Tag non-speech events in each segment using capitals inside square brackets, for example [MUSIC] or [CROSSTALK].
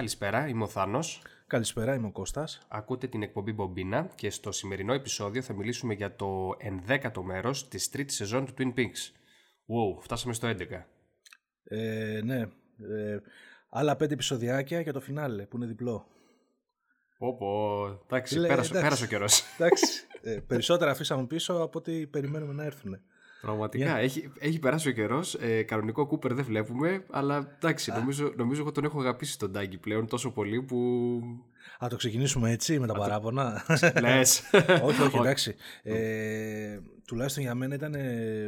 Καλησπέρα, είμαι ο Θάνος. Καλησπέρα, είμαι ο Κώστας. Ακούτε την εκπομπή Μπομπίνα και στο σημερινό επεισόδιο θα μιλήσουμε για το ενδέκατο μέρος της τρίτης σεζόν του Twin Peaks. Wow, φτάσαμε στο 11. Ε, ναι, ε, άλλα πέντε επεισοδιάκια για το φινάλε που είναι διπλό. Όπω, εντάξει, πέρασε, πέρασε ο καιρός. Εντάξει, ε, περισσότερα αφήσαμε πίσω από ό,τι περιμένουμε να έρθουν. Πραγματικά. Έχει, έχει περάσει ο καιρός. Ε, κανονικό Κούπερ δεν βλέπουμε. Αλλά εντάξει, νομίζω, νομίζω εγώ τον έχω αγαπήσει τον Τάγκη πλέον τόσο πολύ που. Α, το ξεκινήσουμε έτσι με τα παράπονα; Λες. [LAUGHS] όχι, όχι, εντάξει. Ε, τουλάχιστον για μένα ήταν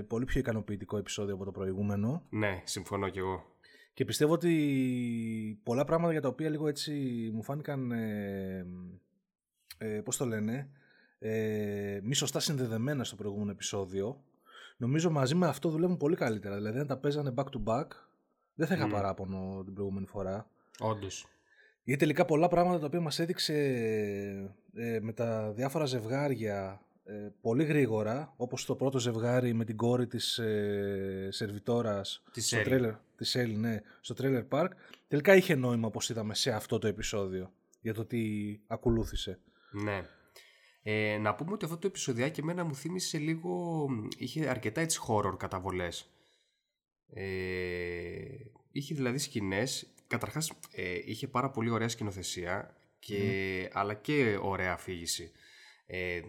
πολύ πιο ικανοποιητικό επεισόδιο από το προηγούμενο. Ναι, συμφωνώ κι εγώ. Και πιστεύω ότι πολλά πράγματα για τα οποία λίγο έτσι μου φάνηκαν. Ε, ε, πώς το λένε. Ε, μη σωστά συνδεδεμένα στο προηγούμενο επεισόδιο νομίζω μαζί με αυτό δουλεύουν πολύ καλύτερα. Δηλαδή, αν τα παίζανε back to back, δεν θα είχα mm. παράπονο την προηγούμενη φορά. Όντως. Γιατί τελικά πολλά πράγματα τα οποία μας έδειξε ε, με τα διάφορα ζευγάρια ε, πολύ γρήγορα, όπως το πρώτο ζευγάρι με την κόρη της ε, σερβιτόρας της στο τρέλερ, της Έλλη, ναι, στο Trailer Park, τελικά είχε νόημα όπως είδαμε σε αυτό το επεισόδιο για το τι ακολούθησε. Ναι. Ε, να πούμε ότι αυτό το επεισοδιάκι εμένα μου θύμισε λίγο, είχε αρκετά έτσι horror καταβολές. Ε, είχε δηλαδή σκηνές, καταρχάς ε, είχε πάρα πολύ ωραία σκηνοθεσία, και, αλλά και ωραία αφήγηση. Ε,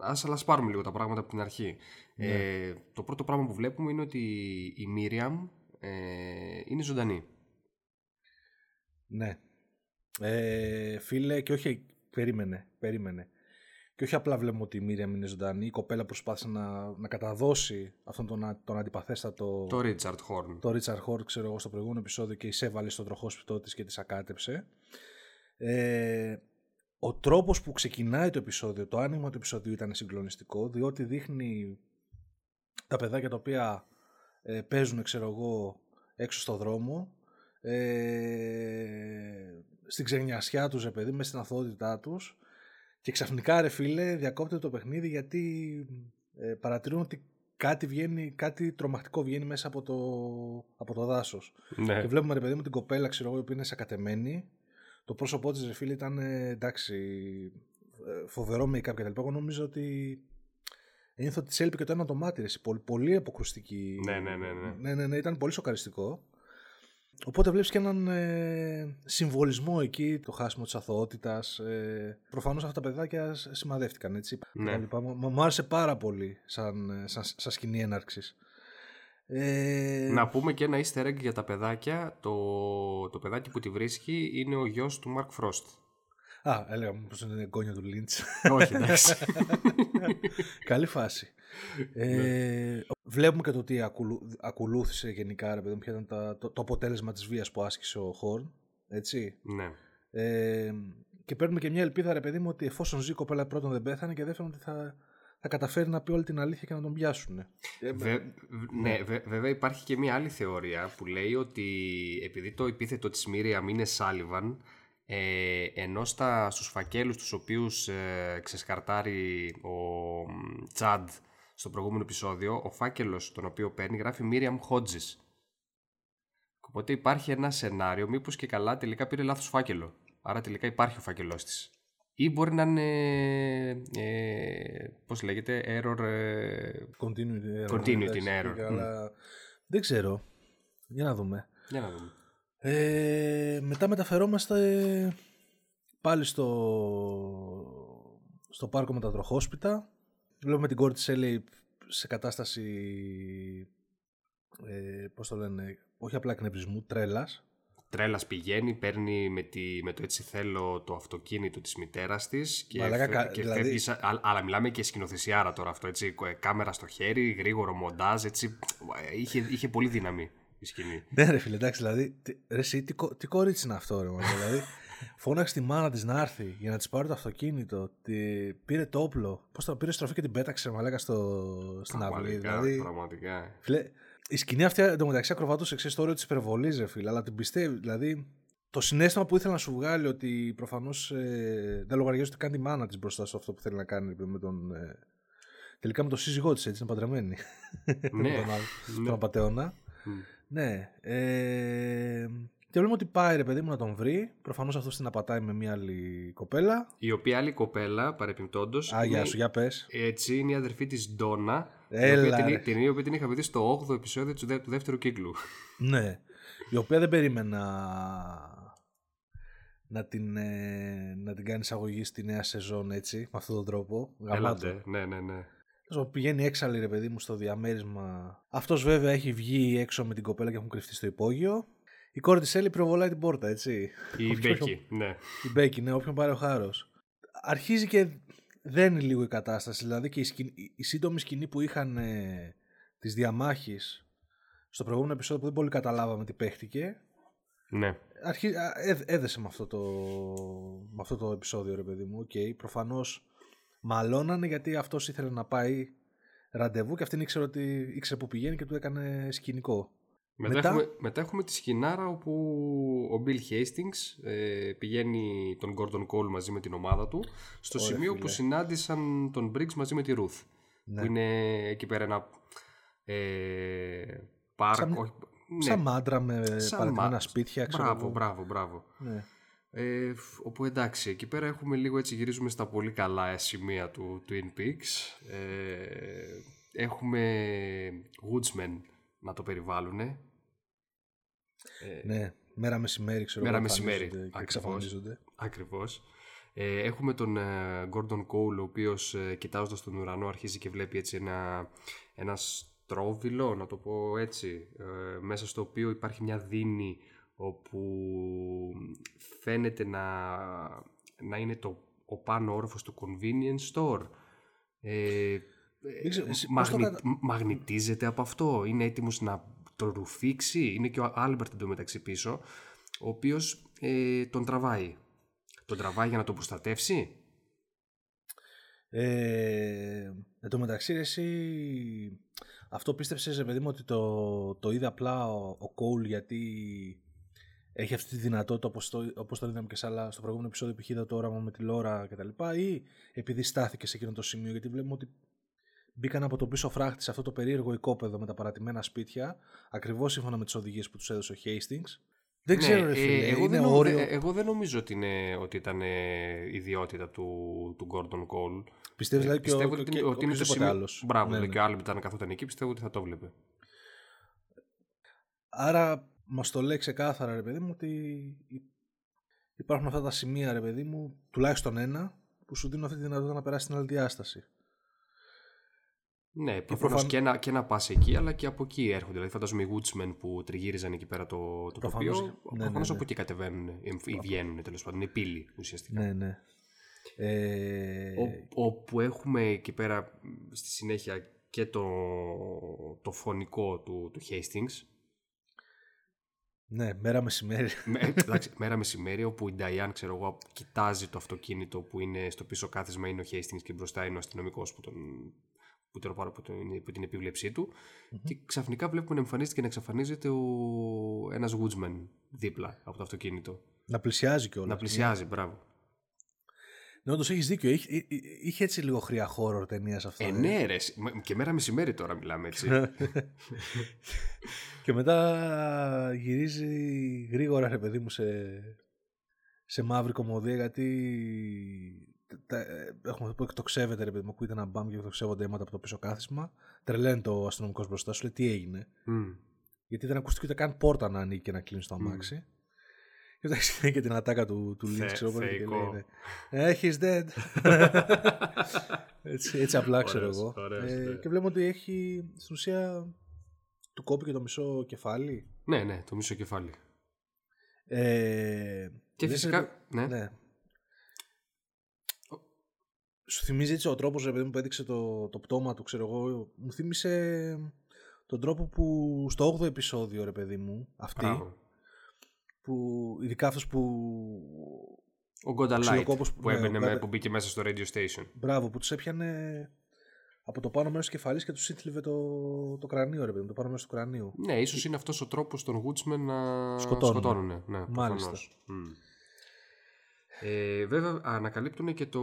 ας, ας πάρουμε λίγο τα πράγματα από την αρχή. Ε, το πρώτο πράγμα που βλέπουμε είναι ότι η Μίριαμ ε, είναι ζωντανή. Ναι. Ε, φίλε, και όχι περίμενε, περίμενε. Και όχι απλά βλέπουμε ότι η Μίριαμ είναι ζωντανή, η κοπέλα προσπάθησε να, να καταδώσει αυτόν τον, τον αντιπαθέστατο. Το Ρίτσαρτ Χόρν. Το Ρίτσαρτ Χόρν, ξέρω εγώ, στο προηγούμενο επεισόδιο και εισέβαλε στο τροχόσπιτό της και της ακάτεψε. Ε, ο τρόπος που ξεκινάει το επεισόδιο, το άνοιγμα του επεισόδιου ήταν συγκλονιστικό, διότι δείχνει τα παιδάκια τα οποία ε, παίζουν, ξέρω εγώ, έξω στο δρόμο, ε, στην ξενιασιά τους, ρε παιδί, μέσα στην αθωότητά τους και ξαφνικά, ρε φίλε, διακόπτεται το παιχνίδι γιατί ε, παρατηρούν ότι κάτι βγαίνει, κάτι τρομακτικό βγαίνει μέσα από το, από το δάσος. Ναι. Και βλέπουμε, ρε παιδί μου, την κοπέλα, ξέρω εγώ, που είναι σακατεμένη. Το πρόσωπό της, ρε φίλε, ήταν, ε, εντάξει, ε, φοβερό make-up κτλ. Εγώ νομίζω ότι ένιωθω ότι της έλειπε και το ένα το μάτι, ρε, πολύ, πολύ αποκρουστική. Ναι, ναι, ναι, ναι. ναι, ναι, ναι, ήταν πολύ σοκαριστικό. Οπότε βλέπεις και έναν ε, συμβολισμό εκεί, το χάσιμο της αθωότητας. Ε, προφανώς αυτά τα παιδάκια σημαδεύτηκαν, έτσι. Ναι. Μου άρεσε πάρα πολύ σαν, σαν, σαν σκηνή έναρξης. Ε... Να πούμε και ένα easter egg για τα παιδάκια. Το, το παιδάκι που τη βρίσκει είναι ο γιος του Mark Frost. Α, έλεγα πως είναι εγγόνιο του Λίντς. Όχι, εντάξει. [LAUGHS] Καλή φάση. Ε, βλέπουμε και το τι ακολου, ακολούθησε γενικά, ρε παιδί ποιο ήταν τα, το, το, αποτέλεσμα της βίας που άσκησε ο Χόρν, έτσι. Ναι. Ε, και παίρνουμε και μια ελπίδα, ρε παιδί μου, ότι εφόσον ζει η κοπέλα πρώτον δεν πέθανε και δεύτερον ότι θα, θα καταφέρει να πει όλη την αλήθεια και να τον πιάσουν. Ε, Βε, ναι, βε, βέβαια υπάρχει και μια άλλη θεωρία που λέει ότι επειδή το επίθετο της Μίρια είναι Σάλιβαν, ε, ενώ στα, στους φακέλους τους οποίους ε, ξεσκαρτάρει ο Τσάντ στο προηγούμενο επεισόδιο, ο φάκελος τον οποίο παίρνει γράφει Miriam Hodges. Οπότε υπάρχει ένα σενάριο, μήπως και καλά τελικά πήρε λάθος φάκελο. Άρα τελικά υπάρχει ο φάκελός της. Ή μπορεί να είναι, ε, πώς λέγεται, error... Ε, continuity error. Continuity error. Αλλά δεν ξέρω. Για να δούμε. Για να δούμε. Ε, μετά μεταφερόμαστε πάλι στο, στο πάρκο με τα τροχόσπιτα. Βλέπουμε την κόρη της Έλλη σε κατάσταση, ε, πώς το λένε, όχι απλά εκνευρισμού, τρέλας. Τρέλας πηγαίνει, παίρνει με, τη, με το έτσι θέλω το αυτοκίνητο της μητέρας της και, Μαλάκα, και δηλαδή... φεύγεις, αλλά μιλάμε και σκηνοθεσιάρα τώρα αυτό, έτσι, κάμερα στο χέρι, γρήγορο μοντάζ, έτσι, είχε, είχε πολύ δύναμη η σκηνή. Ναι ρε φίλε, εντάξει, δηλαδή, ρε, εσύ, τι, τι κορίτσι είναι αυτό ρε, δηλαδή, Φώναξε τη μάνα της να έρθει για να της πάρει το αυτοκίνητο. Τη... Πήρε το όπλο. Πώς το πήρε στροφή και την πέταξε μαλάκα στο... στην αυλή. Δηλαδή, πραγματικά. Φίλε, η σκηνή αυτή εντωμεταξύ ακροβατούσε εξή το όριο της υπερβολής, ρε φίλε, αλλά την πιστεύει. Δηλαδή, το συνέστημα που ήθελε να σου βγάλει ότι προφανώς ε, δεν λογαριάζει ότι κάνει τη μάνα της μπροστά σε αυτό που θέλει να κάνει με τον. Ε, τελικά με τον σύζυγό της, έτσι είναι παντρεμένη. Ναι. [LAUGHS] τον, τον απαταιώνα. Ναι. Ε, Και βλέπουμε ότι πάει ρε παιδί μου να τον βρει. Προφανώς αυτό την απατάει με μια άλλη κοπέλα. Η οποία άλλη κοπέλα, παρεπιπτόντως. Α, γεια σου, για πες. Έτσι είναι η αδερφή της Ντόνα. Έλα, την, οποία ρε. την, την οποία την είχαμε δει στο 8ο επεισόδιο του, δε- του δεύτερου κύκλου. Ναι. Η οποία δεν περίμενα να την, ε, να την κάνεις εισαγωγή στη νέα σεζόν έτσι, με αυτόν τον τρόπο. Γαμάτο. Έλατε. Ναι, ναι, ναι. Τέλος πάντων, Πηγαίνει έξαλλη ρε παιδί μου στο διαμέρισμα. Αυτός βέβαια έχει βγει έξω με την κοπέλα και έχουν κρυφτεί στο υπόγειο. Η κόρη της Shelly πυροβολάει την πόρτα, έτσι. Η Όχι, [LAUGHS] Becky. Ναι. Η Becky, ναι, όποιον πάρει ο χάρος. Αρχίζει και δένει λίγο η κατάσταση. Δηλαδή και η, σκηνή- η- η σύντομη σκηνή που είχαν ε, της διαμάχης στο προηγούμενο επεισόδιο που δεν πολύ καταλάβαμε τι παίχτηκε. ναι. Αρχί... α, έδ- έδεσε με αυτό, το... με αυτό το επεισόδιο, ρε παιδί μου. Οκ, προφανώς μαλώνανε γιατί αυτός ήθελε να πάει ραντεβού και αυτήν ήξερε, ότι... ήξερε που πηγαίνει και του έκανε σκηνικό. Μετά, Μετά- Έχουμε, μετά έχουμε τη σκηνάρα όπου ο Bill Hastings ε, πηγαίνει τον Gordon Cole μαζί με την ομάδα του στο Ωραία, σημείο φίλε. που συνάντησαν τον Briggs μαζί με τη Ruth. Ναι. Που είναι εκεί πέρα ένα ε, πάρκο. Σαν- όχι, ναι, Σαν μάντρα με σαν παρατημένα μα- σπίτια, ξέρω Μπράβο, εγώ. μπράβο, μπράβο. Ναι. Ε, φ- όπου εντάξει, εκεί πέρα έχουμε λίγο έτσι γυρίζουμε στα πολύ καλά σημεία του Twin Peaks. Ε, έχουμε Woodsman να το περιβάλλουν. Ε, ναι, μέρα μεσημέρι, ξέρω Μέρα εγώ, μεσημέρι, εμφανίζονται και ακριβώς. εξαφανίζονται. Ακριβώς. Ε, έχουμε τον ε, Gordon Cole, ο οποίος ε, κοιτάζοντας τον ουρανό αρχίζει και βλέπει έτσι ένα, ένα στρόβιλο, να το πω έτσι, ε, μέσα στο οποίο υπάρχει μια δίνη όπου φαίνεται να, να είναι το, ο πάνω όροφος του convenience store. Ε, Δεν ξέρω, εσύ πώς μαγνη- το κατα- μαγνητίζεται από αυτό, είναι έτοιμος να το ρουφήξει, είναι και ο Albert εντωμεταξύ πίσω, ο οποίος ε, τον τραβάει. Τον τραβάει για να τον προστατεύσει; Ε, εν τω μεταξύ, ρε, εσύ αυτό πίστεψες, ρε παιδί μου, ότι το, το είδε απλά ο, ο Cole γιατί έχει αυτή τη δυνατότητα όπως το, όπως το είδαμε και σε άλλα, στο προηγούμενο επεισόδιο που είχε είδα το όραμα με τη Λόρα και τα λοιπά ή επειδή στάθηκε σε εκείνο το σημείο γιατί βλέπουμε ότι μπήκαν από το πίσω φράχτη σε αυτό το περίεργο οικόπεδο με τα παρατημένα σπίτια ακριβώς σύμφωνα με τις οδηγίες που τους έδωσε ο Hastings δεν ξέρω ρε ε, φίλε, εγώ, είναι δεν, νο- όριο ε, εγώ δεν νομίζω ότι, είναι, ότι ήταν ε, ιδιότητα του, του Gordon Cole. πιστεύεις δηλαδή και, ο, πιστεύω και, ότι, και, είναι- ότι είναι το οποιοδήποτε σημείο. άλλος Μπράβο, Ναι, δηλαδή ναι. και ο Albert αν καθόταν εκεί, πιστεύω ότι θα το βλέπε. Άρα μας το λέει ξεκάθαρα ρε παιδί μου ότι υπάρχουν αυτά τα σημεία ρε παιδί μου, τουλάχιστον ένα, που σου δίνουν αυτή τη δυνατότητα να περάσει στην άλλη διάσταση. Ναι, προφανώς προφαν- και, να, και να πα εκεί, αλλά και από εκεί έρχονται. Δηλαδή, φαντάζομαι οι Woodsmen που τριγύριζαν εκεί πέρα το, το Προφανώς, τοπίο. ναι, ναι, Προφανώς ναι. από εκεί κατεβαίνουν ή βγαίνουν τέλος πάντων. Είναι πύλη ουσιαστικά. Ναι, ναι. Ε, Ο- όπου έχουμε εκεί πέρα μ, στη συνέχεια και το, το φωνικό του, του Hastings. ναι, μέρα μεσημέρι. [LAUGHS] Με, εντάξει, μέρα μεσημέρι, όπου η Diane, ξέρω εγώ, κοιτάζει το αυτοκίνητο που είναι στο πίσω κάθισμα είναι ο Hastings και μπροστά είναι ο αστυνομικός που τον. Που, τέλος πάντων, που, τον, που την επίβλεψή του και ξαφνικά βλέπουμε να εμφανίζεται και να εξαφανίζεται ο, ένας Woodsman δίπλα από το αυτοκίνητο. να πλησιάζει κιόλας. Να πλησιάζει, μπράβο. Ναι, όντως έχεις δίκιο. Είχε, εί- εί- είχε έτσι λίγο χρειά χώρο ταινίας αυτό. Ε, ναι, ρε, σ- με- και μέρα μεσημέρι τώρα μιλάμε έτσι. [LAUGHS] και μετά γυρίζει γρήγορα, ρε παιδί μου, σε, σε μαύρη κομμωδία γιατί τα, ε, έχουμε πει εκτοξεύεται, ρε παιδί μου, ακούγεται ένα μπαμ και εκτοξεύονται αίματα από το πίσω κάθισμα. Τρελαίνει το αστυνομικός μπροστά σου, λέει τι έγινε. Μμ. Γιατί δεν ακούστηκε ούτε καν πόρτα να ανοίγει και να κλείνει το αμάξι. Και μετά έχει και την ατάκα του, του Lynch, Θε- ξέρω εγώ, και θεϊκό. λέει, ναι, «Ε, he's dead. [LAUGHS] έτσι, έτσι απλά ξέρω Ωραίος, εγώ. ωραίος, Ε, ναι. και βλέπουμε ότι έχει στην ουσία του κόπη και το μισό κεφάλι. ναι, ναι, το μισό κεφάλι. Ε, Και δεν φυσικά. σε- Ναι. ναι. Σου θυμίζει έτσι ο τρόπος ρε παιδί μου, που έδειξε το, το πτώμα του, ξέρω εγώ. Μου θύμισε τον τρόπο που στο 8ο επεισόδιο, ρε παιδί μου, αυτή, Μπράβο. που ειδικά αυτός που Ο Gonda Light ξυλοκόπος που, ναι, έμπαινε ο με, Gonda- που μπήκε μέσα στο radio station. Μπράβο, που τους έπιανε από το πάνω μέρος της κεφαλής και τους ήθλιβε το, το κρανίο, ρε παιδί μου, το πάνω μέρος του κρανίου. Ναι, ίσως είναι αυτός ο τρόπος των Woodsman να Σκοτώνουνε. σκοτώνουνε. Ναι, Μάλιστα. προφανώς. Μμ. Ε, βέβαια ανακαλύπτουν και το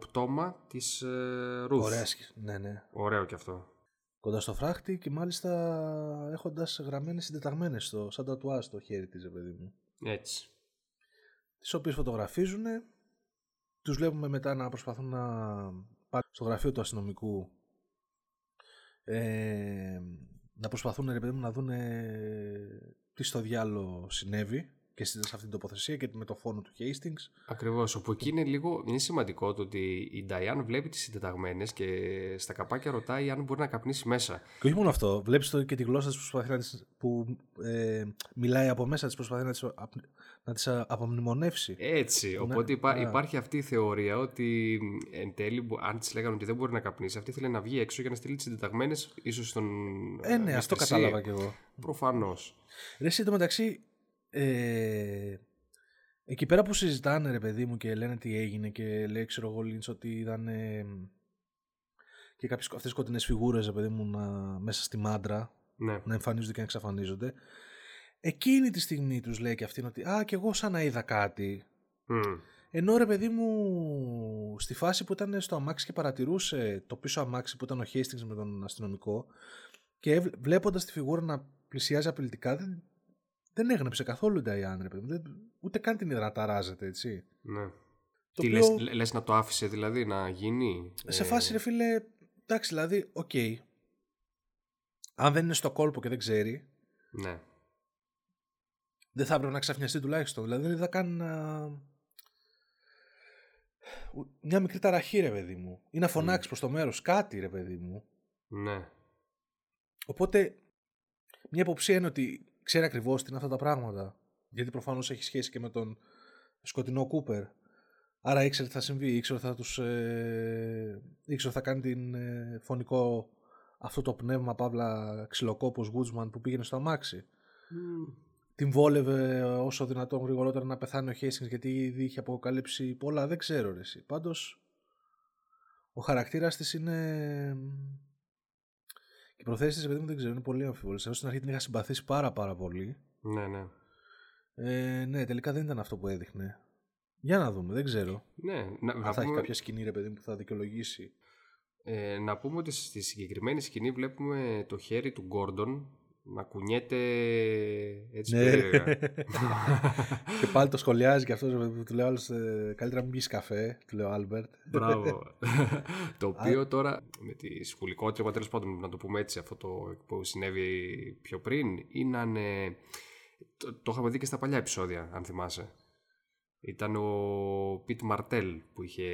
πτώμα της ε, Ruth. Ωραία, σκη- ναι, ναι. Ωραίο και αυτό. Κοντά στο φράχτη και μάλιστα έχοντας γραμμένες συντεταγμένες στο σαν τατουάζ στο χέρι της, ρε παιδί μου. Έτσι. Τις οποίες φωτογραφίζουν, τους βλέπουμε μετά να προσπαθούν να πάνε στο γραφείο του αστυνομικού ε, να προσπαθούν ρε παιδί μου, να δουν τι στο διάλογο συνέβη και σε αυτή την τοποθεσία και με το φόνο του Hastings. Ακριβώς. Όπου εκεί είναι λίγο είναι σημαντικό το ότι η Νταϊάν βλέπει τις συντεταγμένες και στα καπάκια ρωτάει αν μπορεί να καπνίσει μέσα. Και όχι μόνο αυτό. Βλέπεις και τη γλώσσα της προσπαθεί που ε, μιλάει από μέσα της, προσπαθεί να τι να τις απομνημονεύσει. Έτσι. Ναι, οπότε υπάρχει αυτή η θεωρία ότι εν τέλει, αν της λέγανε ότι δεν μπορεί να καπνίσει, αυτή θέλει να βγει έξω για να στείλει τις συντεταγμένες, ίσως στον. Ε, ναι, αυτό κατάλαβα κι εγώ. Προφανώς. Ρε, μεταξύ, ε, εκεί πέρα που συζητάνε ρε παιδί μου και λένε τι έγινε και λέει ξέρω εγώ Λίντς ότι είδαν και κάποιες αυτές κοντινές φιγούρες ρε παιδί μου να, μέσα στη μάντρα ναι. να εμφανίζονται και να εξαφανίζονται εκείνη τη στιγμή τους λέει και αυτήν ότι α και εγώ σαν να είδα κάτι mm. ενώ ρε παιδί μου στη φάση που ήταν στο αμάξι και παρατηρούσε το πίσω αμάξι που ήταν ο Hastings με τον αστυνομικό και βλέποντας τη φιγούρα να πλησιάζει απειλητικά δεν δεν έγνεψε καθόλου η Νταϊάν, ρε παιδί Ούτε καν την υδραταράζεται, έτσι. Ναι. Το Τι οποίο... λες, λες, να το άφησε δηλαδή να γίνει; Σε ε... φάση ρε φίλε, εντάξει δηλαδή, OK. Okay. Αν δεν είναι στο κόλπο και δεν ξέρει. Ναι. Δεν θα έπρεπε να ξαφνιαστεί τουλάχιστον. Δηλαδή δεν θα κάνει να... Μια μικρή ταραχή ρε παιδί μου. Ή να φωνάξει mm. προς το μέρος. Κάτι ρε παιδί μου. Ναι. Οπότε μια υποψία είναι ότι ξέρει ακριβώς τι είναι αυτά τα πράγματα. Γιατί προφανώς έχει σχέση και με τον σκοτεινό Κούπερ. Άρα ήξερε τι θα συμβεί, ήξερε θα τους, ε, ήξερε θα κάνει την ε, φωνικό αυτό το πνεύμα παύλα ξυλοκόπος Woodsman που πήγαινε στο αμάξι. Mm. Την βόλευε όσο δυνατόν γρηγορότερα να πεθάνει ο Hastings γιατί ήδη είχε αποκαλύψει πολλά, δεν ξέρω ρε εσύ. Πάντως ο χαρακτήρας της είναι οι προθέσεις τη, παιδί μου, δεν ξέρω, είναι πολύ αμφιβολέ. Εγώ στην αρχή την είχα συμπαθήσει πάρα πάρα πολύ. Ναι, ναι. Ε, ναι, τελικά δεν ήταν αυτό που έδειχνε. Για να δούμε, δεν ξέρω. Ναι, να, Αν να θα πούμε... έχει κάποια σκηνή, ρε παιδί μου, που θα δικαιολογήσει. Ε, να πούμε ότι στη συγκεκριμένη σκηνή βλέπουμε το χέρι του Γκόρντον να κουνιέται έτσι ναι. περίεργα. [LAUGHS] και πάλι το σχολιάζει και αυτός που του λέω άλλος, ε, καλύτερα μην πεις καφέ, του λέω Άλμπερτ. Μπράβο. [LAUGHS] το οποίο τώρα με τη σχολικότητα, τέλος πάντων να το πούμε έτσι, αυτό το που συνέβη πιο πριν, είναι, το, το είχαμε δει και στα παλιά επεισόδια, αν θυμάσαι. Ήταν ο Πιτ Μαρτέλ που, είχε,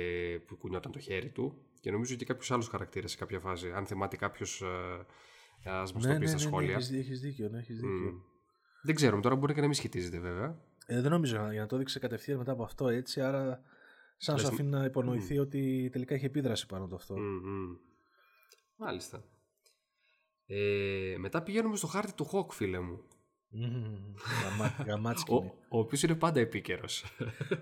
που κουνιόταν το χέρι του και νομίζω και κάποιος άλλος χαρακτήρα σε κάποια φάση. Αν θυμάται κάποιος ε, Α μας ναι, το πεις ναι, στα ναι, σχόλια. Ναι, έχεις, δίκιο, ναι, έχεις δίκιο. Mm. Δεν ξέρουμε, τώρα μπορεί και να μην σχετίζεται βέβαια. Ε, δεν νομίζω για να το δείξει κατευθείαν μετά από αυτό έτσι, άρα σαν να σου αφήνει να υπονοηθεί mm. ότι τελικά έχει επίδραση πάνω από αυτό. Mm-hmm. Μάλιστα. Ε, μετά πηγαίνουμε στο χάρτη του Hawk, φίλε μου. [LAUGHS] Γαμάτσκινη. ο, ο οποίος είναι πάντα επίκαιρος.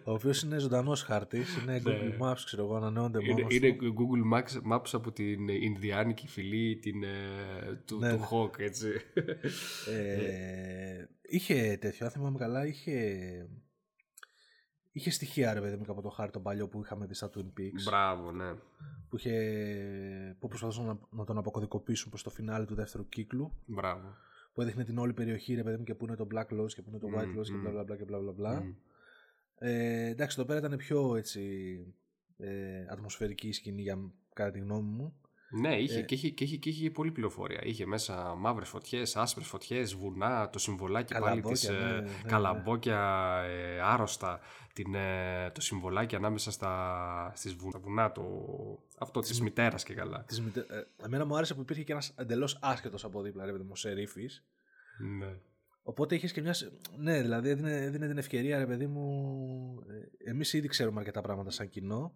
ο οποίος είναι ζωντανός χάρτη. Είναι ναι. Google Maps, ξέρω εγώ, ανανεώνται μόνος. Είναι, είναι Google Maps, Maps από την Ινδιάνικη φυλή την, ε, του, ναι, του ναι. Hawk, έτσι. Ε, είχε τέτοιο, αν θυμάμαι καλά, είχε. Είχε στοιχεία ρε παιδί μου από το χάρτη τον παλιό που είχαμε δει στα Twin Peaks. Μπράβο, ναι. Που, είχε, που προσπαθούσαν να, να τον αποκωδικοποιήσουν προς το φινάλι του δεύτερου κύκλου. Μπράβο που έδειχνε την όλη περιοχή, ρε παιδί μου, και που είναι το Black Lodge και που είναι το White Lodge και μπλα μπλα μπλα και μπλα μπλα μπλα. Ε, εντάξει, εδώ πέρα ήταν πιο έτσι ε, ατμοσφαιρική η σκηνή για, κατά τη γνώμη μου. Ναι, είχε, ε, και, είχε, και, είχε, και είχε πολλή πληροφορία. Είχε μέσα μαύρες φωτιές, άσπρες φωτιές, βουνά, το συμβολάκι πάλι της ναι, ναι, ναι, καλαμπόκια ε, άρρωστα, την, ε, το συμβολάκι ανάμεσα στα στις βουνά, το, αυτό της μητέρας και καλά. Της μητε... ε, εμένα μου άρεσε που υπήρχε και ένας εντελώς άσχετο από δίπλα, ρε παιδί μου, Ναι. Οπότε είχες και μιας. Ναι, δηλαδή έδινε, έδινε την ευκαιρία, ρε παιδί μου. Ε, Εμείς ήδη ξέρουμε αρκετά πράγματα σαν κοινό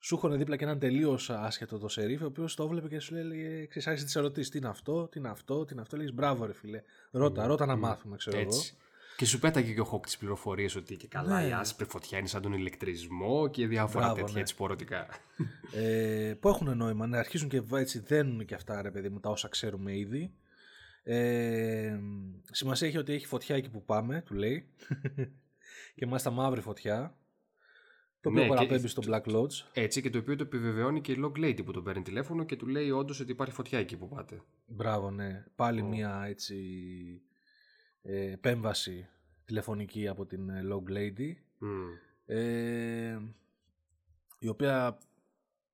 σου έχουν δίπλα και έναν τελείως άσχετο το σερίφ, ο οποίος το έβλεπε και σου λέει: Ξέρεις, τις ερωτήσεις, τι είναι αυτό, τι είναι αυτό, τι είναι αυτό. Λέει: Μπράβο, ρε φιλέ. Ρώτα, ρώτα να μάθουμε, ξέρω Έτσι. εγώ. Και σου πέταγε και ο Χόκ τις πληροφορίες ότι και καλά ναι. η άσπρη φωτιά είναι σαν τον ηλεκτρισμό και διάφορα Μπράβο, τέτοια ναι. έτσι πορωτικά. Ε, που έχουν νόημα, να αρχίζουν και έτσι δένουν και αυτά, ρε παιδί μου, τα όσα ξέρουμε ήδη. Ε, σημασία έχει ότι έχει φωτιά εκεί που πάμε, του λέει. [LAUGHS] και μάλιστα μαύρη φωτιά. Το οποίο ναι, παραπέμπει στο Black Lodge. Έτσι και το οποίο το επιβεβαιώνει και η Log Lady που τον παίρνει τηλέφωνο και του λέει όντως ότι υπάρχει φωτιά εκεί που πάτε. Μπράβο, ναι. Πάλι μια έτσι ε, επέμβαση τηλεφωνική από την ε, Long Lady. Μμ. Ε, η οποία,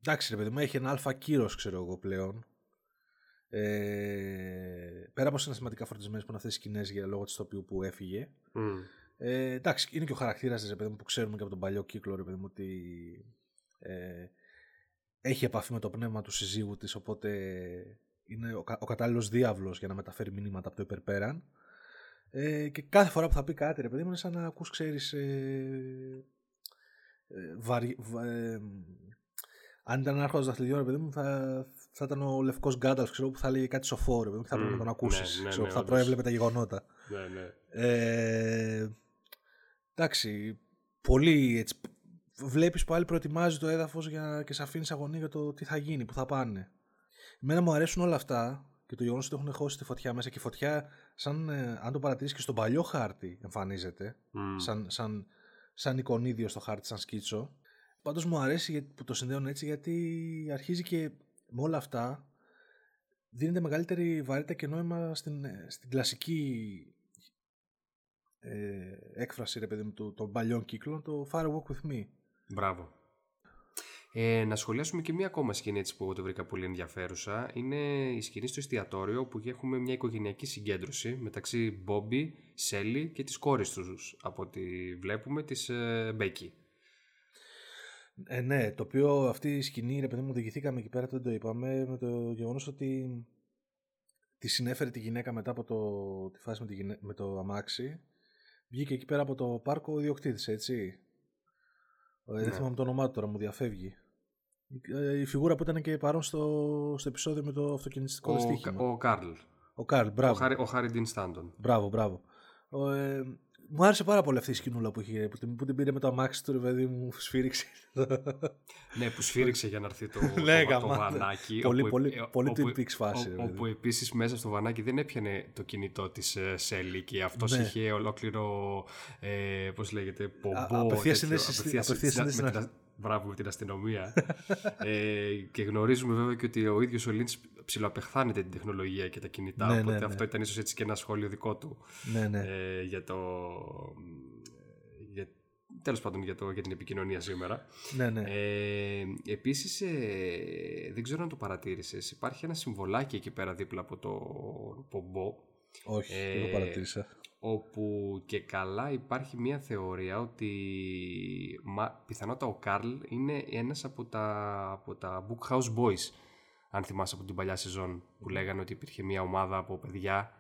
εντάξει ρε παιδί μου, έχει ένα αλφα κύρος ξέρω εγώ πλέον. Ε, πέρα από συναισθηματικά φορτισμένες που είναι αυτές οι σκηνές για λόγω της τοπίου που έφυγε. Μμ. Ε, εντάξει, είναι και ο χαρακτήρας της, ρε παιδί μου, που ξέρουμε και από τον παλιό κύκλο, ρε παιδί μου, ότι ε, έχει επαφή με το πνεύμα του συζύγου της, οπότε είναι ο, κα- ο κατάλληλος διάβλος για να μεταφέρει μηνύματα από το υπερπέραν. Ε, και κάθε φορά που θα πει κάτι, ρε παιδί μου, είναι σαν να ακούς, ξέρεις, ε, ε, βαρι- βα- ε, αν ήταν άρχοντας δαχτυλιδιών, ρε παιδί μου, θα, θα ήταν ο λευκός Γκάνταλφ, ξέρω, που θα λέει κάτι σοφό, ρε παιδί μου, και θα πρέπει Μμμ, να τον ακούσεις. ναι, ναι, ξέρω, ναι, που θα όντως. προέβλεπε τα γεγονότα. Ναι, ναι. Ε, εντάξει, πολύ έτσι. Βλέπεις πάλι προετοιμάζει το έδαφος για, και σε αφήνεις αγωνία για το τι θα γίνει, που θα πάνε. Εμένα μου αρέσουν όλα αυτά και το γεγονός ότι έχουν χώσει τη φωτιά μέσα και η φωτιά, σαν, ε, αν το παρατηρήσεις και στον παλιό χάρτη, εμφανίζεται. Μμ. Σαν, σαν, σαν εικονίδιο στο χάρτη, σαν σκίτσο. Πάντως μου αρέσει γιατί- που το συνδέουν έτσι γιατί αρχίζει και με όλα αυτά δίνεται μεγαλύτερη βαρύτητα και νόημα στην, ε, στην κλασική ε, έκφραση ρε παιδί μου, του- των παλιών κύκλων, το Fire Walk With Me. Μπράβο. Ε, να σχολιάσουμε και μία ακόμα σκηνή έτσι που εγώ το βρήκα πολύ ενδιαφέρουσα. Είναι η σκηνή στο εστιατόριο που έχουμε μια οικογενειακή συγκέντρωση μεταξύ Μπόμπι, Σέλι και της κόρης τους από ό,τι βλέπουμε της ε, Μπέκη. Ε, ναι, το οποίο αυτή η σκηνή, ρε παιδί μου, οδηγηθήκαμε εκεί πέρα, δεν το είπαμε, με το γεγονός ότι τη συνέφερε τη γυναίκα μετά από το, τη φάση με, τη γυναί- με το αμάξι. Βγήκε εκεί πέρα από το πάρκο ο ιδιοκτήτης, έτσι. Ε, Δεν Ναι. θυμάμαι το όνομά του τώρα, μου διαφεύγει. Ε, Η φιγούρα που ήταν και παρόν στο, στο επεισόδιο με το αυτοκινητιστικό Ο, δυστύχημα. ο Carl. Ο Carl, Ο, μπράβο. Χάρι, ο Harry Dean Stanton. Μπράβο, μπράβο. Ο, ε, μου άρεσε πάρα πολύ αυτή η σκηνούλα που, είχε, που, την, που την πήρε με το αμάξι του, ρε παιδί μου, σφύριξε. Ναι, που σφύριξε για να έρθει το, Ναι, το, το γαμάτα. βανάκι. Πολύ, όπου- πολύ, ε, πολύ όπου- Twin Peaks φάση. Ό- ρε παιδί όπου μου. επίσης μέσα στο βανάκι δεν έπιανε το κινητό της ε, Shelly και αυτός Ναι. είχε ολόκληρο, ε, πώς λέγεται, πομπό. Α, απευθείας τέτοιο, σύνδεση στη- απευθείας απευθείας στην- σύνδεση με στην την α- Μπράβο, με την αστυνομία. [LAUGHS] ε, και γνωρίζουμε βέβαια και ότι ο ίδιος ο Λίντς ψιλοαπεχθάνεται την τεχνολογία και τα κινητά, Ναι, ναι, οπότε ναι. αυτό ήταν ίσως έτσι και ένα σχόλιο δικό του Ναι, ναι. ε, για το... Για, τέλος πάντων για, το, για την επικοινωνία σήμερα. ναι, ναι. Ε, επίσης, ε, δεν ξέρω αν το παρατήρησες, υπάρχει ένα συμβολάκι εκεί πέρα δίπλα από το πομπό, Όχι, δεν ε, το παρατήρησα. Όπου και καλά υπάρχει μια θεωρία ότι μα, πιθανότατα ο Καρλ είναι ένας από τα, από τα Book House Boys, αν θυμάσαι από την παλιά σεζόν, που λέγανε ότι υπήρχε μια ομάδα από παιδιά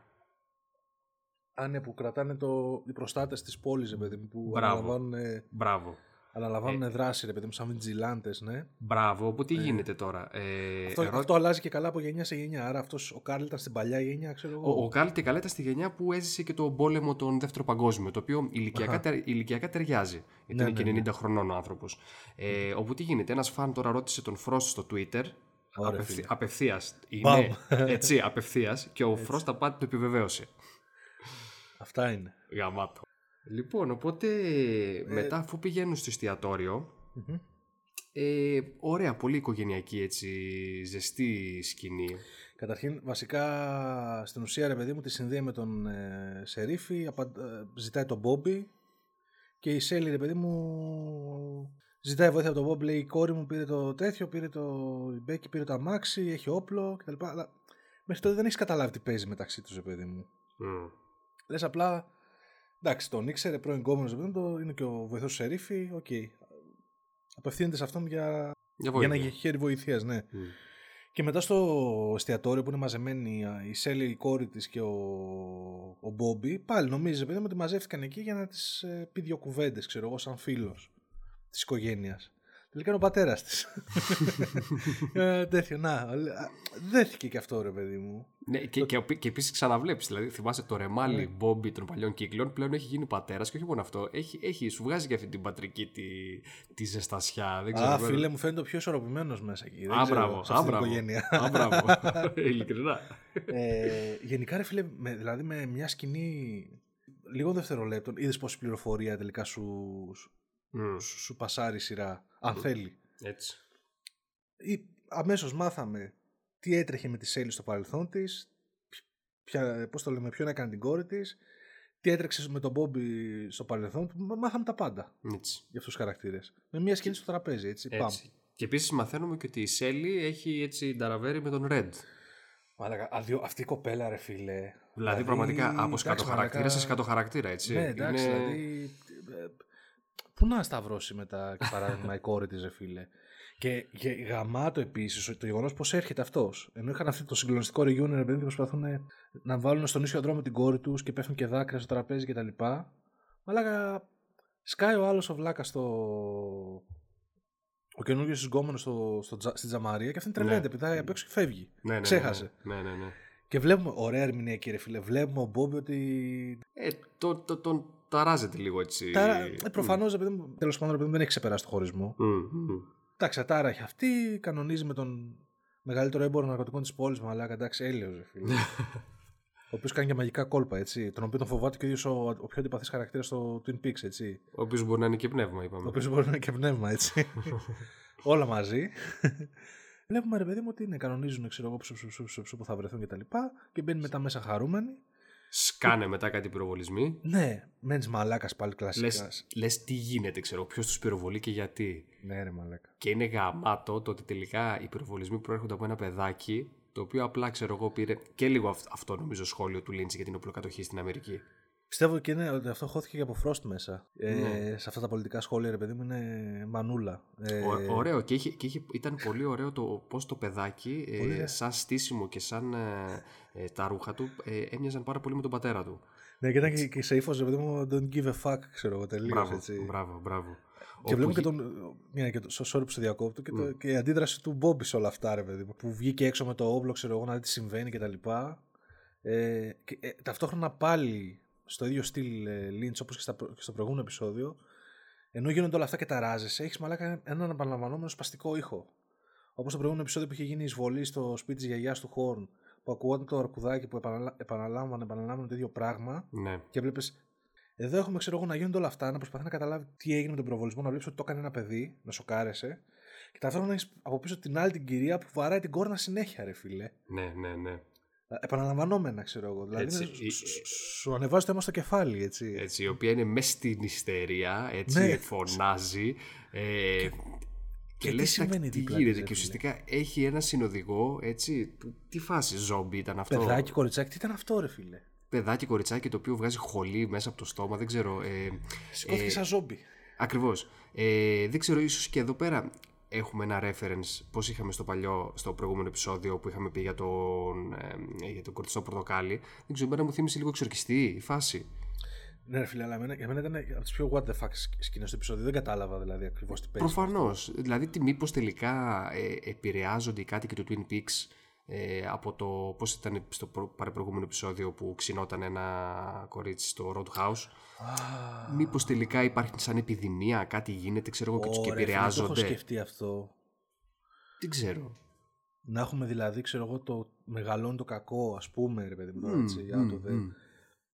Αν είναι που κρατάνε το, οι προστάτες της πόλης, ρε παιδί μου, που Μπράβο. αναλαμβάνουν, ε, Μπράβο. Αναλαμβάνουν δράση, ρε παιδί μου, σαν βιτζιλάντες, ναι. Μπράβο, οπότε τι γίνεται τώρα. Ε, Αυτό, ερώ- αυτό αλλάζει και καλά από γενιά σε γενιά. Άρα αυτός ο Carl ήταν στην παλιά γενιά, ξέρω εγώ. Ο, ο Carl και καλά ήταν στη γενιά που έζησε και τον πόλεμο τον δεύτερο παγκόσμιο, το οποίο ηλικιακά, Αχα. τε- ηλικιακά ταιριάζει. Γιατί Ναι, είναι και ναι, 90 χρονών ο άνθρωπος. Ε, όπου τι γίνεται, ένας φαν τώρα ρώτησε τον Frost στο Twitter. Ωραία, φίλε. Απευθείας. Μπαμ. Είναι [LAUGHS] έτσι, απευθείας. Και ο Frost απάτη το επιβεβαίωσε. Αυτά είναι. Γαμάτο. Λοιπόν, οπότε μετά αφού πηγαίνουν στο εστιατόριο, Μμμ. ε, ωραία, πολύ οικογενειακή έτσι, ζεστή σκηνή. Καταρχήν, βασικά στην ουσία, ρε παιδί μου, τη συνδέει με τον ε, Σερίφη, απα- ε, ζητάει τον Μπόμπι και η Shelly, ρε παιδί μου, ζητάει βοήθεια από τον Μπόμπι, λέει η κόρη μου πήρε το τέτοιο, πήρε το, η Becky πήρε το αμάξι, έχει όπλο κτλ. Αλλά μέχρι τότε δεν έχεις καταλάβει τι παίζει μεταξύ τους, ρε παιδί μου. Μμ. Λες απλά, εντάξει, τον ήξερε πρώην κόμενος, ρε παιδί μου, το- είναι και ο βοηθός του Σερίφη, οκ. Απευθύνεται σε αυτόν για, Για για βοήθεια. ένα χέρι βοηθείας, ναι. Μμ. Και μετά στο εστιατόριο που είναι μαζεμένοι η Σέλη, η κόρη της και ο, ο Μπόμπι, πάλι νομίζει παιδί μου ότι μαζεύτηκαν εκεί για να της ε, πει δύο κουβέντες, ξέρω εγώ, σαν φίλος της οικογένειας. Τελικά είναι ο πατέρας της. ε, τέτοιο, να, α, δέθηκε και αυτό ρε παιδί μου. Ναι, και, και, και επίσης ξαναβλέπεις. Δηλαδή, θυμάσαι το ρεμάλι Μπόμπι των παλιών κύκλων πλέον έχει γίνει πατέρας και όχι μόνο αυτό. Έχει, έχει, σου βγάζει και αυτή την πατρική τη, τη ζεστασιά. Δεν ξέρω, Α, εγώ- φίλε μου φαίνεται ο πιο ισορροπημένος μέσα εκεί. Δεν Α, ξέρω, μπράβο. σε Α, αυτή την μπράβο. οικογένεια. Α, μπράβο. [LAUGHS] Ειλικρινά. ε, γενικά, ρε φίλε, με, δηλαδή με μια σκηνή λίγων δευτερολέπτων, είδες πόση πληροφορία τελικά σου, Μμ, σου, σου πασάρει η σειρά, αν θέλει. Έτσι. Ή αμέσως μάθαμε τι έτρεχε με τη Σέλη στο παρελθόν της, ποια, πώς το λέμε, ποιον έκανε την κόρη της, τι έτρεξε με τον Μπόμπι στο παρελθόν, μάθαμε τα πάντα Έτσι. για αυτούς τους χαρακτήρες. Με μια σκηνή στο τραπέζι, έτσι. Παμ. έτσι. Και επίσης μαθαίνουμε και ότι η Σέλη έχει έτσι νταραβέρει με τον Ρεντ. Μαλάκα, αδιο- αυτή η κοπέλα, ρε φίλε. Δηλαδή, πραγματικά από εντάξει, σκατό χαρακτήρα μαλάκα, σε σκατό χαρακτήρα, έτσι. Ναι, εντάξει, Είναι- δηλαδή. Ε, Πού να σταυρώσει μετά, για παράδειγμα, η κόρη της, ρε φίλε. Και, και γαμάτο επίσης το γεγονός πώς έρχεται αυτός. Ενώ είχαν αυτό το συγκλονιστικό reunion, ρε παιδί, και προσπαθούν να βάλουν στον ίσιο δρόμο την κόρη τους και πέφτουν και δάκρυα στο τραπέζι κτλ. Μαλάκα, σκάει ο άλλος ο βλάκας στο. Ο καινούριο συγκόμενο στο, στο, τζα- στην Τζαμαρία και αυτή τρελαίνεται, πετάει απ' έξω και φεύγει. Ναι, ναι, ναι, Ξέχασε. Ναι, ναι, ναι. Και βλέπουμε, ωραία ερμηνεία κύριε φίλε, βλέπουμε ο Μπόμπι ότι Ε, το, το, τον ταράζεται λίγο έτσι. Τάρα, ε, προφανώς, τέλος πάντων, ρε παιδί μου, δεν έχει ξεπεράσει το χωρισμό. Μμ, μμ. Εντάξει, ατάρα έχει αυτή, κανονίζει με τον μεγαλύτερο έμπορο ναρκωτικών της πόλης, μαλάκα, εντάξει, έλεος, ρε φίλε. [LAUGHS] ο οποίος κάνει και μαγικά κόλπα, έτσι. Τον οποίο τον φοβάται και ο ίδιος ο, ο πιο αντιπαθής χαρακτήρας στο Twin Peaks, έτσι. Ο οποίος μπορεί να είναι και πνεύμα, Ο είπαμε. οποίος μπορεί να είναι και πνεύμα, έτσι. [LAUGHS] Όλα μαζί. Βλέπουμε, ρε παιδί μου, ότι είναι, κανονίζουν, ξέρω εγώ, ψου, ψου, ψου, ψου, ψου, που θα βρεθούν και τα λοιπά. Και μπαίνει μετά μέσα χαρούμενοι. Σκάνε μετά κάτι πυροβολισμοί. Ναι, μένεις μαλάκας πάλι κλασικάς. Λες, λες τι γίνεται, ξέρω, ποιος τους πυροβολεί και γιατί. Ναι, ρε μαλάκα. Και είναι γαμάτο το ότι τελικά οι πυροβολισμοί προέρχονται από ένα παιδάκι το οποίο απλά ξέρω εγώ πήρε και λίγο αυ- αυτό νομίζω σχόλιο του Λίντσι για την οπλοκατοχή στην Αμερική. Πιστεύω και είναι ότι αυτό χώθηκε και από Frost μέσα. Ε, Ναι. Σε αυτά τα πολιτικά σχόλια, ρε παιδί μου, είναι μανούλα. Ε, Ω- ωραίο και, είχε, και είχε, ήταν πολύ ωραίο το πώς το παιδάκι ε, Πολύ ωραίο. σαν στήσιμο και σαν ε, ε, τα ρούχα του ε, έμοιαζαν πάρα πολύ με τον πατέρα του. Ναι, και ήταν και, και σε ύφο, ρε παιδί μου, don't give a fuck, ξέρω εγώ, τελείως. Μπράβο, έτσι. μπράβο, μπράβο. Και βλέπουμε και γι- τον. Μια, και το, sorry που σε διακόπτω και, το, και η αντίδραση του Μπόμπι σε όλα αυτά, ρε παιδί μου. Που βγήκε έξω με το όπλο, ξέρω εγώ, να δει τι συμβαίνει κτλ. Ε, και, ε, ταυτόχρονα πάλι στο ίδιο στυλ ε, Lynch όπως και, στα προ- και στο προηγούμενο επεισόδιο, ενώ γίνονται όλα αυτά και ταράζεσαι, έχεις μαλάκα έναν επαναλαμβανόμενο σπαστικό ήχο. Όπως το προηγούμενο επεισόδιο που είχε γίνει η εισβολή στο σπίτι της γιαγιάς του Χόρν, που ακούγονταν το αρκουδάκι που επαναλα... επαναλάμβανε, επαναλάμβανε το ίδιο πράγμα Ναι, και βλέπεις. Εδώ έχουμε, ξέρω εγώ, να γίνονται όλα αυτά, να προσπαθεί να καταλάβει τι έγινε με τον προβολισμό, να βλέπει ότι το έκανε ένα παιδί, να σοκάρεσαι. Και ταυτόχρονα έχεις από πίσω την άλλη την κυρία που βαράει την κόρνα συνέχεια, ρε φίλε. ναι, ναι, ναι. Επαναλαμβανόμενα, ξέρω εγώ. Δηλαδή, Έτσι, είναι- η- σου- σου- σου ανεβάζει το αίμα στο κεφάλι, έτσι. Έτσι, η οποία είναι μέσα στην ιστερία, έτσι, Ναι. φωνάζει. Ε, και, και τι λες, συμβαίνει «Τα- τι δίπλα γίνεται; της, ρε και φίλε;» ουσιαστικά έχει ένα συνοδηγό, έτσι, που- τι φάση ζόμπι ήταν αυτό; Παιδάκι, κοριτσάκι, τι ήταν αυτό, ρε φίλε; Παιδάκι, κοριτσάκι, το οποίο βγάζει χολή μέσα από το στόμα, δεν ξέρω. Ε, Σηκώθηκε ε, σαν ζόμπι. Ακριβώς. Ε, δεν ξέρω, ίσως και εδώ πέρα έχουμε ένα reference, πώς είχαμε στο παλιό, στο προηγούμενο επεισόδιο που είχαμε πει για τον, ε, για τον κορτιστό πορτοκάλι. Δεν ξέρω, εμένα μου θύμισε λίγο εξορκιστή η φάση. Ναι, ρε φίλε, αλλά εμένα, για μένα ήταν από τις πιο what the fuck σκηνές του επεισόδιο. Δεν κατάλαβα δηλαδή ακριβώς τι παίζει. Προφανώς. Δηλαδή, τι μήπως τελικά ε, επηρεάζονται οι κάτοικοι του Twin Peaks ε, από το πώς ήταν στο προ- παραπροηγούμενο επεισόδιο που ξυνόταν ένα κορίτσι στο Roadhouse. Μήπως τελικά υπάρχει σαν επιδημία, κάτι γίνεται, ξέρω εγώ, και τους και Ωραία, φίλε, Το έχω επηρεάζονται. σκεφτεί αυτό. Δεν ξέρω. Να έχουμε δηλαδή, ξέρω εγώ, το μεγαλώνει το κακό, ας πούμε, ρε παιδί μου, τώρα, Μμ, έτσι, μμ, out of the- μμ.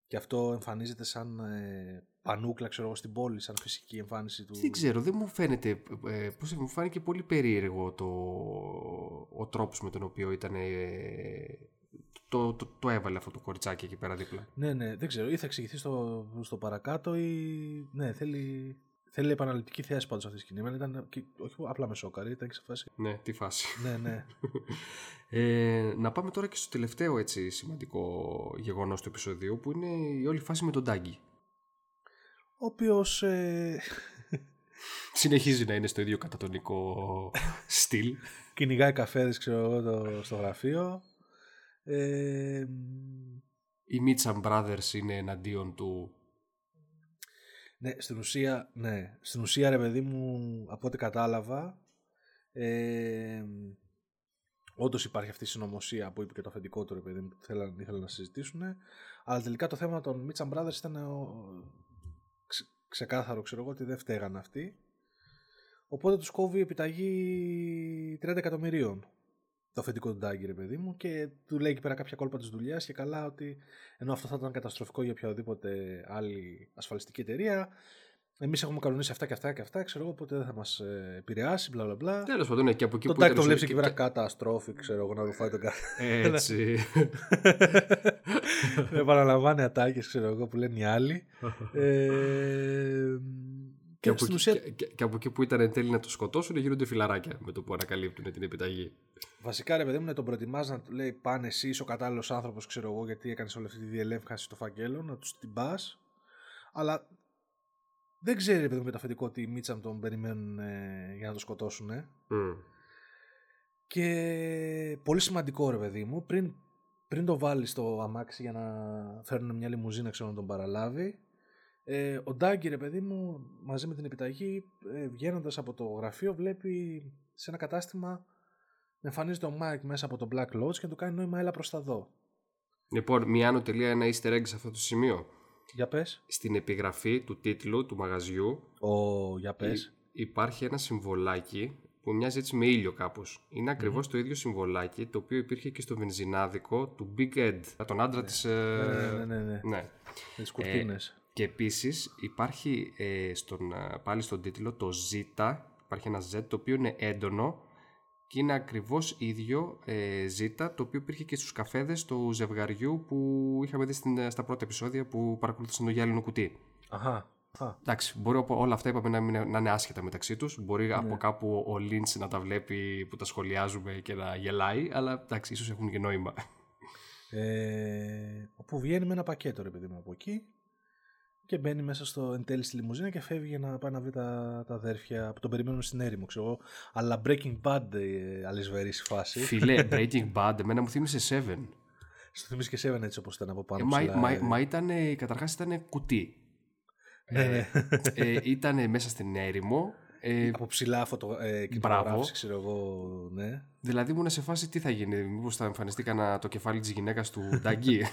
Και αυτό εμφανίζεται σαν ε, πανούκλα, ξέρω εγώ, στην πόλη, σαν φυσική εμφάνιση του. Δεν ξέρω, δεν μου φαίνεται. Ε, πώς, μου φάνηκε πολύ περίεργο το, ο τρόπος με τον οποίο ήταν. ε, το, το, το έβαλε αυτό το κοριτσάκι εκεί πέρα δίπλα. Ναι, ναι, δεν ξέρω. Ή θα εξηγηθεί στο, στο παρακάτω ή. Ναι, θέλει. Θέλει επαναληπτική θέση πάντως αυτή η σκηνή. Εμένα ήταν. και- όχι απλά με σόκαρη, ήταν και σε φάση. Ναι, τι φάση. ναι, ναι. [LAUGHS] Ε, να πάμε τώρα και στο τελευταίο έτσι σημαντικό γεγονός του επεισοδίου που είναι η όλη φάση με τον Τάγκη. Ο οποίος. Ε, [LAUGHS] Συνεχίζει να είναι στο ίδιο κατατονικό στυλ. κυνηγάει καφέδες, ξέρω εγώ, το, στο γραφείο. Ε, Οι Mitcham Brothers είναι εναντίον του. ναι, στην ουσία, ναι. Στην ουσία, ρε παιδί μου, από ό,τι κατάλαβα, ε, όντως υπάρχει αυτή η συνωμοσία που είπε και το αφεντικό του, ρε παιδί μου, που θέλαν, ήθελαν να συζητήσουν. Αλλά τελικά το θέμα των Mitcham Brothers ήταν ο, ξε- ξεκάθαρο, ξέρω εγώ, ότι δεν φταίγαν αυτοί. Οπότε τους κόβει επιταγή 30 εκατομμυρίων το αφεντικό του Ντάγκη, ρε παιδί μου, και του λέει εκεί πέρα κάποια κόλπα της δουλειάς και καλά ότι ενώ αυτό θα ήταν καταστροφικό για οποιαδήποτε άλλη ασφαλιστική εταιρεία, Εμείς έχουμε κανονίσει αυτά και αυτά και αυτά, ξέρω εγώ, οπότε δεν θα μας επηρεάσει, μπλα μπλα μπλα. Τέλος πάντων, ναι, και από εκεί Το που. τάκι ήταν το στο- βλέπει εκεί και- πέρα καταστρόφη, ξέρω εγώ, να ρουφάει τον κάθε. Έτσι. [LAUGHS] Επαναλαμβάνει ατάκες, ξέρω εγώ, που λένε οι άλλοι. ε, και, και από στην εκεί, ουσία, και, και- και από εκεί που ήταν εν τέλει να το σκοτώσουν, γίνονται φιλαράκια με το που ανακαλύπτουν την επιταγή. βασικά ρε παιδί μου, να τον προετοιμάζεις να του λέει πάνε εσύ, είσαι ο κατάλληλος άνθρωπος, ξέρω εγώ, γιατί έκανες όλη αυτή τη διελεύκανση στο φαγγέλο, να τους την πας. Αλλά δεν ξέρει ρε παιδί μου με το αφεντικό ότι οι Μίτσαμ τον περιμένουν ε, για να τον σκοτώσουν. Ε. Μμ. Και πολύ σημαντικό ρε παιδί μου, πριν, πριν το βάλει στο αμάξι για να φέρουν μια λιμουζίνα ξέρω να τον παραλάβει, ε, ο Ντάγκη ρε παιδί μου μαζί με την επιταγή ε, βγαίνοντας από το γραφείο βλέπει σε ένα κατάστημα να εμφανίζεται ο Μάικ μέσα από το Black Lodge και να του κάνει νόημα έλα προς τα δω. Λοιπόν, μια άνω τελεία, ένα easter egg σε αυτό το σημείο. Για πες. Στην επιγραφή του τίτλου του μαγαζιού Ο, για πες. υ- υπάρχει ένα συμβολάκι που μοιάζει έτσι με ήλιο κάπως. Είναι ακριβώς το ίδιο συμβολάκι το οποίο υπήρχε και στο βενζινάδικο του Big Ed, τον άντρα της... ε, Ναι, ναι, ναι, ναι. ναι. Με τις κουρτίνες. Και επίσης υπάρχει ε, στον, α, πάλι στον τίτλο το Z, υπάρχει ένα Z το οποίο είναι έντονο και είναι ακριβώς ίδιο ε, Z το οποίο υπήρχε και στους καφέδες του ζευγαριού που είχαμε δει στην, στα πρώτα επεισόδια που παρακολούθησαν το γυάλινο κουτί. Αχα. Α, Εντάξει, μπορεί από όλα αυτά είπαμε να, μην, να είναι άσχετα μεταξύ τους. Μπορεί Ναι. από κάπου ο Λίντς να τα βλέπει που τα σχολιάζουμε και να γελάει, αλλά εντάξει, ίσως έχουν και νόημα. Ε, όπου βγαίνει με ένα πακέτο ρε παιδί μου από εκεί και μπαίνει μέσα στο εν τέλει στη λιμουζίνα και φεύγει για να πάει να βρει τα, τα αδέρφια που τον περιμένουν στην έρημο, ξέρω εγώ. Αλλά Breaking Bad ε, αλυσβερής η φάση. Φίλε, Breaking Bad, εμένα μου θύμισε Seven. Στο θυμίζει και Seven έτσι όπως ήταν από πάνω Ε, μα, ψηλά, μα, ε. μα ήταν, καταρχάς ήταν κουτί. Ναι, ναι. ε, ήταν μέσα στην έρημο. Ε, από ψηλά φωτο, ε, Μπράβο. κινηματογράφηση, ξέρω εγώ, ναι. δηλαδή ήμουν σε φάση τι θα γίνει, μήπως θα εμφανιστεί κανένα το κεφάλι της γυναίκας του Νταγκή. [LAUGHS]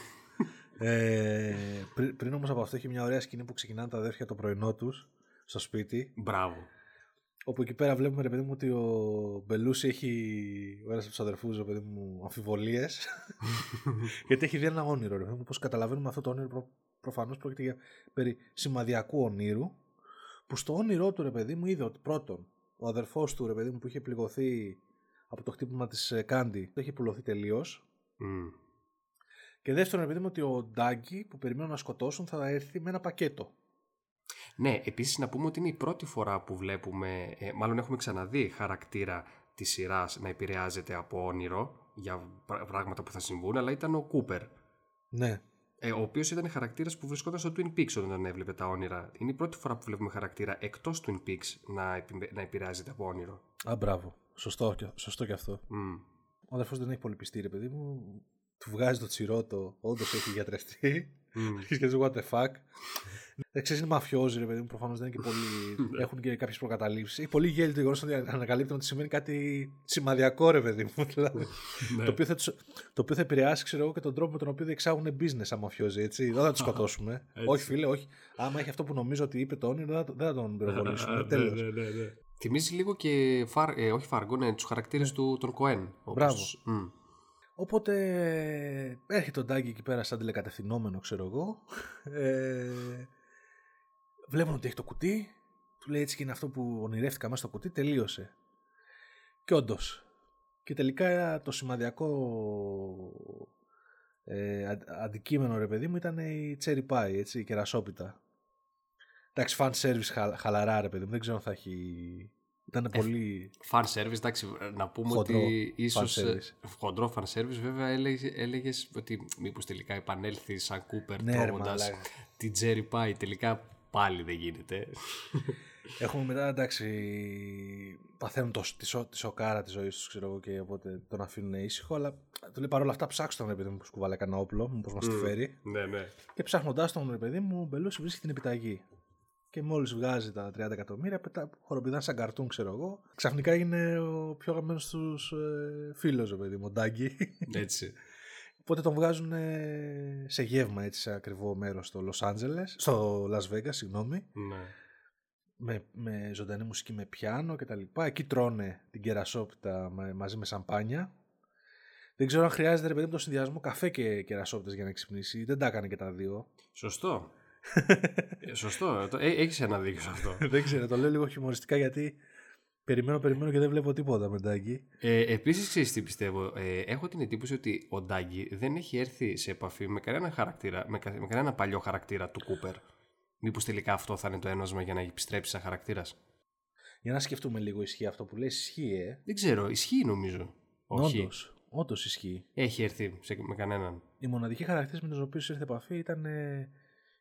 Ε, πριν, πριν όμως από αυτό έχει μια ωραία σκηνή που ξεκινάνε τα αδέρφια το πρωινό τους στο σπίτι Μπράβο. Όπου εκεί πέρα βλέπουμε ρε παιδί μου ότι ο Μπελούση έχει ο ένας από τους αδερφούς ρε παιδί μου αμφιβολίες [LAUGHS] γιατί έχει δει ένα όνειρο ρε παιδί μου πως καταλαβαίνουμε αυτό το όνειρο προ, προφανώς πρόκειται για περί σημαδιακού ονείρου που στο όνειρό του ρε παιδί μου είδε ότι πρώτον ο αδερφός του ρε παιδί μου που είχε πληγωθεί από το χτύπημα της ε, Κάντι έχει πουλωθεί τελείως Μμ. Και δεύτερον ρε παιδί μου ότι ο Ντάγκη που περιμένουν να σκοτώσουν θα έρθει με ένα πακέτο Ναι, επίσης να πούμε ότι είναι η πρώτη φορά που βλέπουμε, ε, μάλλον έχουμε ξαναδεί χαρακτήρα της σειράς να επηρεάζεται από όνειρο για πρά- πράγματα που θα συμβούν, αλλά ήταν ο Κούπερ. ναι Ε, ο οποίος ήταν χαρακτήρας που βρισκόταν στο Twin Peaks όταν έβλεπε τα όνειρα. Είναι η πρώτη φορά που βλέπουμε χαρακτήρα εκτός Twin Peaks να, επι- να επηρεάζεται από όνειρο. Α, μπράβο. Σωστό, και- σωστό και αυτό. Μμ. Ο αδερφός δεν έχει πολύ πιστεί, ρε παιδί μου. Του βγάζει το τσιρότο, όντως έχει γιατρευτεί. Μμ. Και σκέφτεσαι, what the fuck. Δεν ξέρεις, είναι μαφιόζοι, ρε παιδί μου. Προφανώς δεν είναι και πολύ. έχουν και κάποιες προκαταλήψεις. Έχει πολύ γέλιο το γεγονός ότι ανακαλύπτουν ότι σημαίνει κάτι σημαδιακό, ρε παιδί μου. [LAUGHS] Δηλαδή. Ναι. το, οποίο θα τους- το οποίο θα επηρεάσει, ξέρω εγώ, και τον τρόπο με τον οποίο διεξάγουν business σαν μαφιόζοι, έτσι. Δεν θα τους σκοτώσουμε. όχι, φίλε, όχι. Άμα έχει αυτό που νομίζω ότι είπε το όνειρο, δεν θα, το- δεν θα τον πυροβολήσουμε. Ναι, Τέλος. ναι, ναι, ναι. Θυμίζει λίγο και, φαρ, ε, όχι Φάργο, ναι, τους χαρακτήρες του των Κοέν. Μπράβο. Μμ. Οπότε έρχεται ο Ντάγκη εκεί πέρα σαν τηλεκατευθυνόμενο, ξέρω εγώ. Ε, βλέπουν ότι έχει το κουτί. Του λέει έτσι και είναι αυτό που ονειρεύτηκα μέσα στο κουτί. Τελείωσε. Και όντως. Και τελικά το σημαδιακό ε, αν- αντικείμενο ρε παιδί μου ήταν η cherry pie, έτσι, η κερασόπιτα. Εντάξει, fan service χα, χαλαρά ρε παιδί μου. Δεν ξέρω αν θα έχει... Ήταν πολύ... Fan service, εντάξει, να πούμε Χοντρό ότι ίσως... fan ε, service. Χοντρό fan service, βέβαια έλεγε, έλεγες ότι μήπως τελικά επανέλθει σαν Κούπερ Ναι, ρε, τρώγοντας μαλάκα. την Jerry Pie. Τελικά πάλι δεν γίνεται. Έχουμε μετά, εντάξει, παθαίνουν το, τη, σο- τη σοκάρα της ζωής τους, ξέρω εγώ, και οπότε τον αφήνουν ήσυχο. Αλλά του λέει παρόλα αυτά, ψάξτε τον ρε παιδί μου που σκουβάλε κανένα όπλο, μήπως μας τη φέρει. ναι, ναι. Και ψάχνοντάς τον ρε παιδί μου, ο Μπελούση βρίσκει την επιταγή. Και μόλις βγάζει τα 30 εκατομμύρια, πετά, χοροπηδάνε σαν καρτούν, ξέρω εγώ. Ξαφνικά είναι ο πιο αγαπημένο τους ε, φίλος, ρε παιδί μου, ο Ντάγκη. Έτσι. [LAUGHS] Οπότε τον βγάζουν ε, σε γεύμα έτσι σε ακριβό μέρος στο Los Angeles, στο Las Vegas, συγγνώμη Ναι. με, με ζωντανή μουσική με πιάνο και τα λοιπά. Εκεί τρώνε την κερασόπιτα μα- μαζί με σαμπάνια. Δεν ξέρω αν χρειάζεται ρε παιδί μου το συνδυασμό καφέ και κερασόπιτες για να ξυπνήσει. Δεν τα έκανε και τα δύο. Σωστό. Ε, Σωστό. Το- Ε, έχεις ένα δίκιο σε αυτό. δεν ξέρω, το λέω λίγο χιουμοριστικά γιατί περιμένω, περιμένω και δεν βλέπω τίποτα με Ντάγκη. Ε, Επίσης, ξέρεις τι πιστεύω. Ε, έχω την εντύπωση ότι ο Ντάγκη δεν έχει έρθει σε επαφή με κανένα, χαρακτήρα, με, κα- με κανένα παλιό χαρακτήρα του Κούπερ. Μήπως τελικά αυτό θα είναι το ένωσμα για να επιστρέψει σαν χαρακτήρας; Για να σκεφτούμε λίγο, ισχύει αυτό που λες, ισχύει, ε. Δεν ξέρω, ισχύει νομίζω. Όχι. Όντως, όντως ισχύει. Έχει έρθει σε, με κανέναν. Οι μοναδικοί χαρακτήρες με τους οποίους ήρθε επαφή ήταν ε,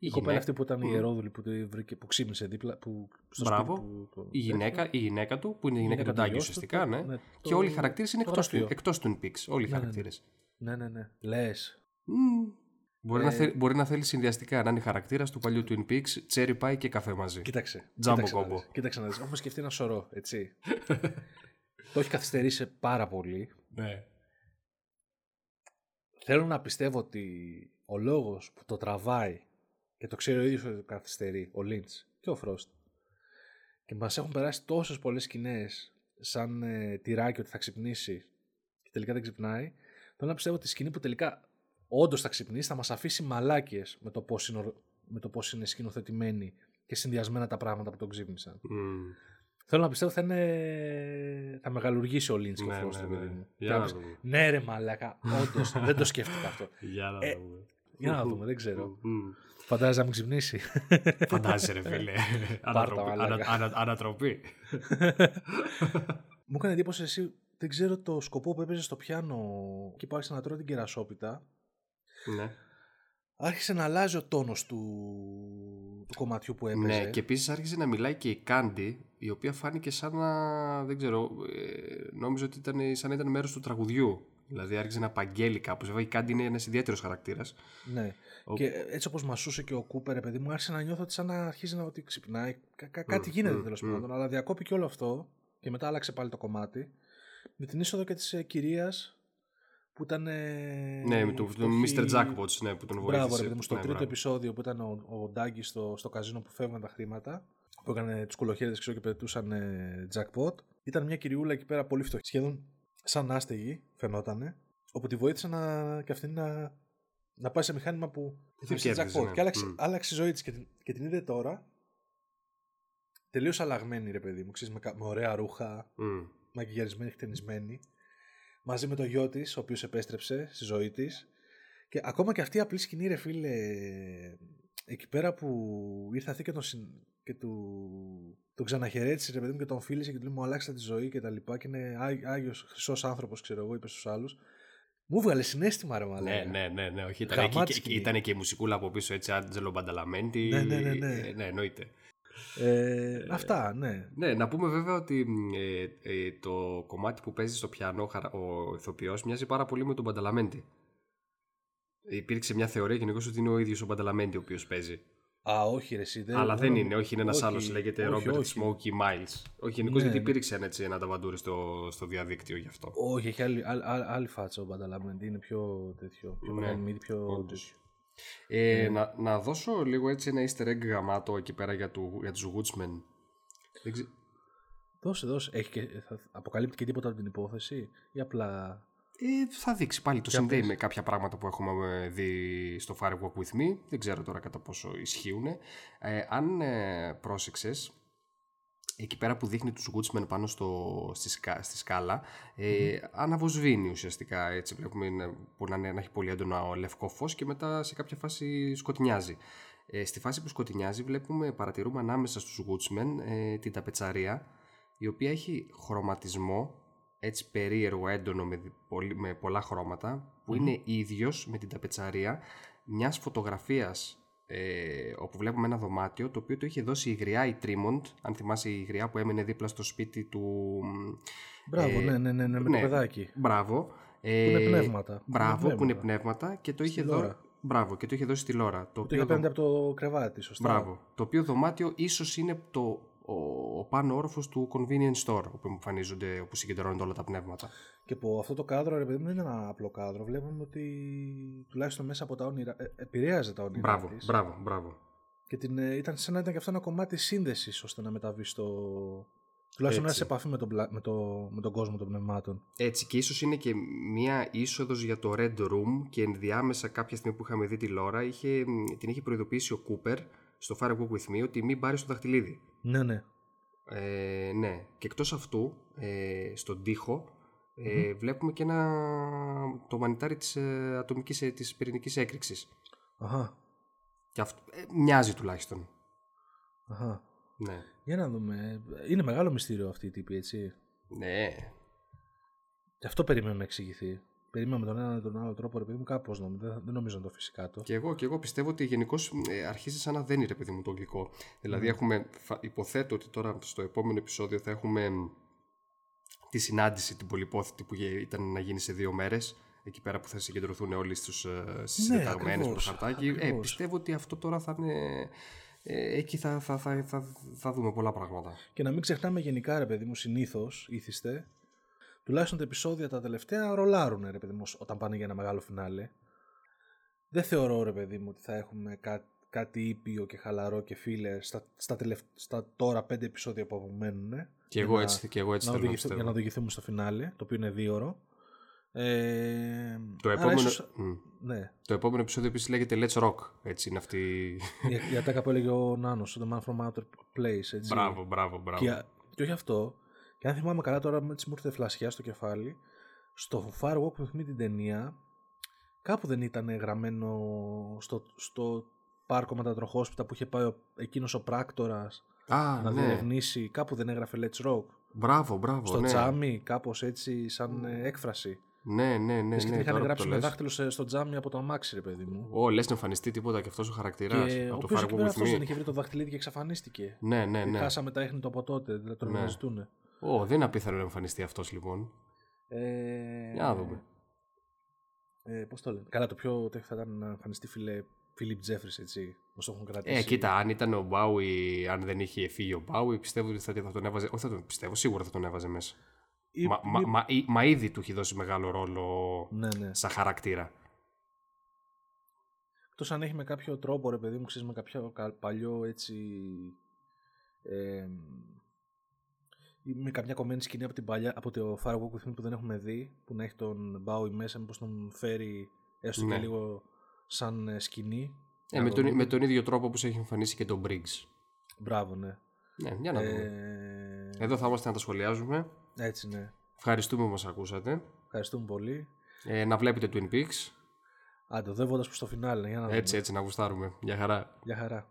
η, Η κοπέλα γυναίκα. αυτή που ήταν η Μμμ. ιερόδουλη που, τη βρήκε, που ξύπνησε δίπλα. Που, στο Μπράβο. σπίτι που, το- Η γυναίκα, η γυναίκα του, που είναι η γυναίκα του του Ντάγκη γιος του, ουσιαστικά, το- ναι. ναι, Και το- όλοι οι χαρακτήρες είναι το εκτός του, γραφείο. εκτός του Twin Peaks. Όλοι οι Ναι, ναι, ναι. χαρακτήρες. Ναι, ναι, ναι. Λες. Μπορεί, Ε, να θέλει, μπορεί να θέλει συνδυαστικά να είναι χαρακτήρας του παλιού Twin Peaks, cherry pie και καφέ μαζί. Κοίταξε. Τζάμπο κοίταξε να κόμπο. δεις, Κοίταξε να δεις. Έχουμε σκεφτεί ένα σωρό, έτσι. [LAUGHS] το έχει καθυστερήσει πάρα πολύ. Ναι. Θέλω να πιστεύω ότι ο λόγος που το τραβάει και το ξέρει ο ίδιος ότι το καθυστερεί, ο Λίντς και ο Φρόστ και μας έχουν περάσει τόσες πολλές σκηνές σαν ε, τυράκι ότι θα ξυπνήσει και τελικά δεν ξυπνάει, θέλω να πιστεύω ότι η σκηνή που τελικά όντως θα ξυπνήσει θα μας αφήσει μαλάκες με το πώς είναι, ο- με το πώς είναι σκηνοθετημένοι και συνδυασμένα τα πράγματα που τον ξύπνησαν. Μμμ. Θέλω να πιστεύω θα είναι... θα μεγαλουργήσει ο Λίντς και ο Ναι, Φρόστ, ναι, παιδί ναι. μου. Για Και να να πεις, δούμε. ναι ρε μαλάκα, όντως δεν το σκέφτηκα αυτό. [LAUGHS] Για να Ε, δούμε. Για να δούμε, δεν ξέρω. Μμμ. Φαντάζεσαι να μην ξυπνήσει. Φαντάζεσαι ρε φίλε. [LAUGHS] Ανατροπή- μαλάκα. ανα- ανα- Ανατροπή. Μου έκανε εντύπωση εσύ, δεν ξέρω το σκοπό που έπαιζες στο πιάνο και που άρχισε να τρώει την κερασόπιτα. Ναι. Άρχισε να αλλάζει ο τόνος του, του κομματιού που έπαιζε. Ναι, και επίσης άρχισε να μιλάει και η Κάντι, η οποία φάνηκε σαν να. δεν ξέρω. Ε, νόμιζα ότι ήταν σαν να ήταν μέρος του τραγουδιού. Δηλαδή άρχισε να απαγγέλει κάπως. Βέβαια η Κάντι είναι ένας ιδιαίτερος χαρακτήρας. Ναι. Ο- Και έτσι όπως μασούσε και ο Κούπερ, ρε παιδί μου, άρχισε να νιώθω ότι σαν να αρχίζει να ότι ξυπνάει. Κα- κα- κάτι Μμ, γίνεται μμ, τέλος μμ. πάντων. Αλλά διακόπηκε όλο αυτό και μετά άλλαξε πάλι το κομμάτι. Με την είσοδο και της ε, κυρίας που ήταν. ε, ναι, με η τον φτωχή- τον Mr. Jackpots, ναι, που τον βοήθησε. Μπράβο, ρε παιδί μου, στο Ναι, τρίτο μπράβο. επεισόδιο που ήταν ο, ο Ντάγκη στο, στο καζίνο που φεύγαν τα χρήματα, που έκανε του κολοχέριδες ξέρω και πετούσαν ε, jackpot. Ήταν μια κυριούλα εκεί πέρα πολύ φτωχή, σχεδόν σαν άστεγη, φαινότανε, όπου τη βοήθησε να, και αυτή να, να πάει σε μηχάνημα που χτύπησε κέρδιζε, jackpot. ναι. Και άλλαξε, Μμ. άλλαξε η ζωή της και, την- και την είδε τώρα τελείως αλλαγμένη, ρε παιδί μου, ξέρεις, με, κα- με ωραία ρούχα, Μμ. μαγκιγιαρισμένη, χτενισμένη, μαζί με το γιο της, ο οποίος επέστρεψε στη ζωή της. Και ακόμα και αυτή η απλή σκηνή, ρε φίλε, εκεί πέρα που ήρθε αυτή και τον, συν- και του, τον ξαναχαιρέτησες, ρε παιδί μου, και τον φίλησε και του λέει μου αλλάξατε τη ζωή και τα λοιπά. Και είναι Ά- Άγιος χρυσός άνθρωπος, ξέρω εγώ, είπε στους άλλους. Μου βγάλε συνέστημα, ρε Ναι, μαλάκα. ναι, ναι, ναι, όχι. Ήταν, Γαμάτη και, και, σκηνή. ήταν και η μουσικούλα από πίσω έτσι, Άντζελο Μπανταλαμέντη. Ναι, ναι, ναι, ναι. Ε, ναι, εννοείται. Ε, αυτά, ναι. Ναι, να πούμε βέβαια ότι μ, ε, ε, το κομμάτι που παίζει στο πιάνο χαρα- ο ηθοποιός μοιάζει πάρα πολύ με τον Μπανταλαμέντη. Υπήρξε μια θεωρία γενικώς ότι είναι ο ίδιος ο Μπανταλαμέντη ο οποίος παίζει. Α, όχι, ρε, εσύ, Αλλά δεν είναι, όχι, είναι ένας όχι, άλλος, λέγεται όχι, Robert όχι. Smokey Miles. Όχι, γενικώ Ναι, γιατί ναι. υπήρξε ένα, έτσι, ένα ταβαντούρι στο, στο διαδίκτυο γι' αυτό. Όχι, έχει άλλη, άλλη, άλλη φάτσα ο Μπανταλαμέντη, είναι πιο τέτοιο. Πιο Ναι, μεγάλη μύτη, πιο όντως. τέτοιο. Ε, να, να δώσω λίγο έτσι ένα easter egg γαμάτο εκεί πέρα για, του, για τους Woodsmen. Δεν ξε- Δώσε, δώσε. Έχει και, θα αποκαλύπτει και τίποτα από την υπόθεση ή απλά... Ε, θα δείξει πάλι. Το Για συνδέει πες. με κάποια πράγματα που έχουμε ε, δει στο Firewalk With Me. Δεν ξέρω τώρα κατά πόσο ισχύουν. Ε, αν ε, πρόσεξες, εκεί πέρα που δείχνει τους Woodsmen πάνω στο, στη, σκα- στη σκάλα, ε, αναβοσβήνει ουσιαστικά. Έτσι βλέπουμε να- που να, είναι- να έχει πολύ έντονο λευκό φως και μετά σε κάποια φάση σκοτεινιάζει. Ε, στη φάση που σκοτεινιάζει βλέπουμε, παρατηρούμε ανάμεσα στους Woodsmen ε, την ταπετσαρία η οποία έχει χρωματισμό έτσι περίεργο, έντονο με, δι- πολύ- με πολλά χρώματα που είναι ίδιος με την ταπετσαρία μιας φωτογραφίας ε, όπου βλέπουμε ένα δωμάτιο το οποίο το είχε δώσει η γριά η Τρίμοντ αν θυμάσαι η γριά που έμενε δίπλα στο σπίτι του Μπράβο, Ε, ναι, ναι, ναι, ναι, με ναι. το παιδάκι. Μπράβο Που είναι Ε, πνεύματα. Μπράβο, που είναι πνεύματα. πνεύματα και το είχε Στη δώσει. Λόρα. Μπράβο, και το είχε δώσει στη Λόρα. Το Το οποίο είχε δω- πέντε από το κρεβάτι, σωστά. Μπράβο. Το οποίο δωμάτιο ίσως είναι το, ο, ο πάνω όροφος του convenience store όπου εμφανίζονται, όπου συγκεντρώνονται όλα τα πνεύματα. Και από αυτό το κάδρο, ρε παιδί μου, δεν είναι ένα απλό κάδρο. Βλέπουμε ότι τουλάχιστον μέσα από τα όνειρα. Ε, επηρέαζε τα όνειρα. Μπράβο, της. μπράβο, μπράβο. Και την, ε, ήταν σαν να ήταν και αυτό ένα κομμάτι σύνδεσης ώστε να μεταβεί στο, Τουλάχιστον να Έτσι. είσαι σε επαφή με τον, πλα- με, το, με τον κόσμο των πνευμάτων. Έτσι και ίσως είναι και μία είσοδος για το Red Room και ενδιάμεσα κάποια στιγμή που είχαμε δει τη Λόρα είχε, την είχε προειδοποιήσει ο Κούπερ στο Fire Walk With Me ότι μην πάρεις το δαχτυλίδι. Ναι, ναι. Ε, ναι. Και εκτός αυτού, ε, στον τοίχο, ε, βλέπουμε και ένα, το μανιτάρι της, ε, ατομικής, ε, της πυρηνικής έκρηξης. Αχα. Και αυτό, ε, μοιάζει τουλάχιστον. Αχα. Ναι. Για να δούμε. Είναι μεγάλο μυστήριο αυτή η τύπη, έτσι. Ναι. Και αυτό περιμένω να εξηγηθεί. Περίμενα με τον ένα ή τον άλλο τρόπο, ρε παιδί μου, κάπως νομίζω. Δεν, δεν νομίζω να το αφήσει κάτω. Και εγώ, και εγώ πιστεύω ότι γενικώ αρχίζει σαν να δένει ρε παιδί μου το γλυκό. Δηλαδή έχουμε, θα, υποθέτω ότι τώρα στο επόμενο επεισόδιο θα έχουμε μ, τη συνάντηση την πολυπόθητη που γε- ήταν να γίνει σε δύο μέρες εκεί πέρα που θα συγκεντρωθούν όλοι στους, ε, στις Ναι, συντεταγμένες με το ακριβώς, χαρτάκι. Ε, ακριβώς. πιστεύω ότι αυτό τώρα θα είναι... Ε, εκεί θα, θα, θα, θα, θα δούμε πολλά πράγματα. Και να μην ξεχνάμε γενικά, ρε παιδί μου, συνήθως ήθιστε. Τουλάχιστον τα επεισόδια τα τελευταία ρολάρουν, ρε παιδί μου, όταν πάνε για ένα μεγάλο φινάλε. Δεν θεωρώ, ρε παιδί μου, ότι θα έχουμε κά, κάτι ήπιο και χαλαρό και φίλε στα, στα, τελευ- στα τώρα πέντε επεισόδια που απομένουν. Και εγώ έτσι, και εγώ έτσι να θέλω να οδηγηθούμε- για να πιστεύω. οδηγηθούμε στο φινάλε, το οποίο είναι δύο ώρο. Ε, Το άρα επόμενο, ίσως- μ, ναι, το επόμενο επεισόδιο επίσης λέγεται Let's Rock. Έτσι είναι αυτή... η, η ατάκα που έλεγε ο Νάνος, The Man From Outer Place. Έτσι. μπράβο, μπράβο, μπράβο. Και, και όχι αυτό. Και αν θυμάμαι καλά τώρα, με έτσι μου ήρθε φλασιά στο κεφάλι, στο Fire Walk with Me την ταινία, κάπου δεν ήταν γραμμένο στο, στο πάρκο μετατροχόσπιτα που είχε πάει ο, εκείνος ο πράκτορας Α, να ναι. διερευνήσει, κάπου δεν έγραφε Let's Rock. Μπράβο, μπράβο. Στο ναι. τζάμι, κάπως έτσι, σαν ε, έκφραση. Ναι, ναι, ναι. Λες και ναι, την είχαν τώρα που γράψει το με λες. δάχτυλος σε- στο τζάμι από το αμάξι, ρε παιδί μου. Ω, λες να εμφανιστεί τίποτα και αυτός ο χαρακτήρας και ο από το οποίος Fire εκεί Walk πέρα With αυτός δεν Me. είχε βρει το δαχτυλίδι και εξαφανίστηκε. Ναι, ναι, ναι. Χάσαμε τα ίχνη του από τότε, δηλαδή τον Ναι. αναζητούν. Ω, δεν είναι απίθανο να εμφανιστεί αυτός λοιπόν. Ε, Για να δούμε. Ε, Πώς το λένε. Καλά, το πιο τέτοιο θα ήταν να εμφανιστεί φίλε Φίλιπ Τζέφρι, έτσι. Μα το έχουν κρατήσει. Ε, κοίτα, αν ήταν ο Μπάουι, αν δεν είχε φύγει ο Μπάουι, πιστεύω ότι θα, θα τον έβαζε. Όχι, θα τον πιστεύω, σίγουρα θα τον έβαζε μέσα. Ή- Μα, μα, ή- μα, ή- μα ήδη του έχει δώσει μεγάλο ρόλο Ναι, ναι. σαν χαρακτήρα. Εκτός αν έχει με κάποιο τρόπο, ρε παιδί μου, ξέρεις με κάποιο κα- παλιό έτσι. Ε, ή με καμιά κομμένη σκηνή από, την παλιά, από το Fire Walk With Me που δεν έχουμε δει, που να έχει τον Bowie μέσα, μήπως τον φέρει έστω Ναι. και λίγο σαν ε, σκηνή. Ε, Να με, το τον, δούμε. με τον ίδιο τρόπο που σε έχει εμφανίσει και τον Briggs. Μπράβο, ναι. Ναι, για να δούμε. Ε, Εδώ θα είμαστε να τα σχολιάζουμε. έτσι, ναι. Ευχαριστούμε που μας ακούσατε. Ευχαριστούμε πολύ. Ε, να βλέπετε Twin Peaks. Άντε, οδεύοντας προς το φινάλε, για να δούμε. Έτσι, έτσι, να γουστάρουμε. Γεια χαρά. Γεια χαρά.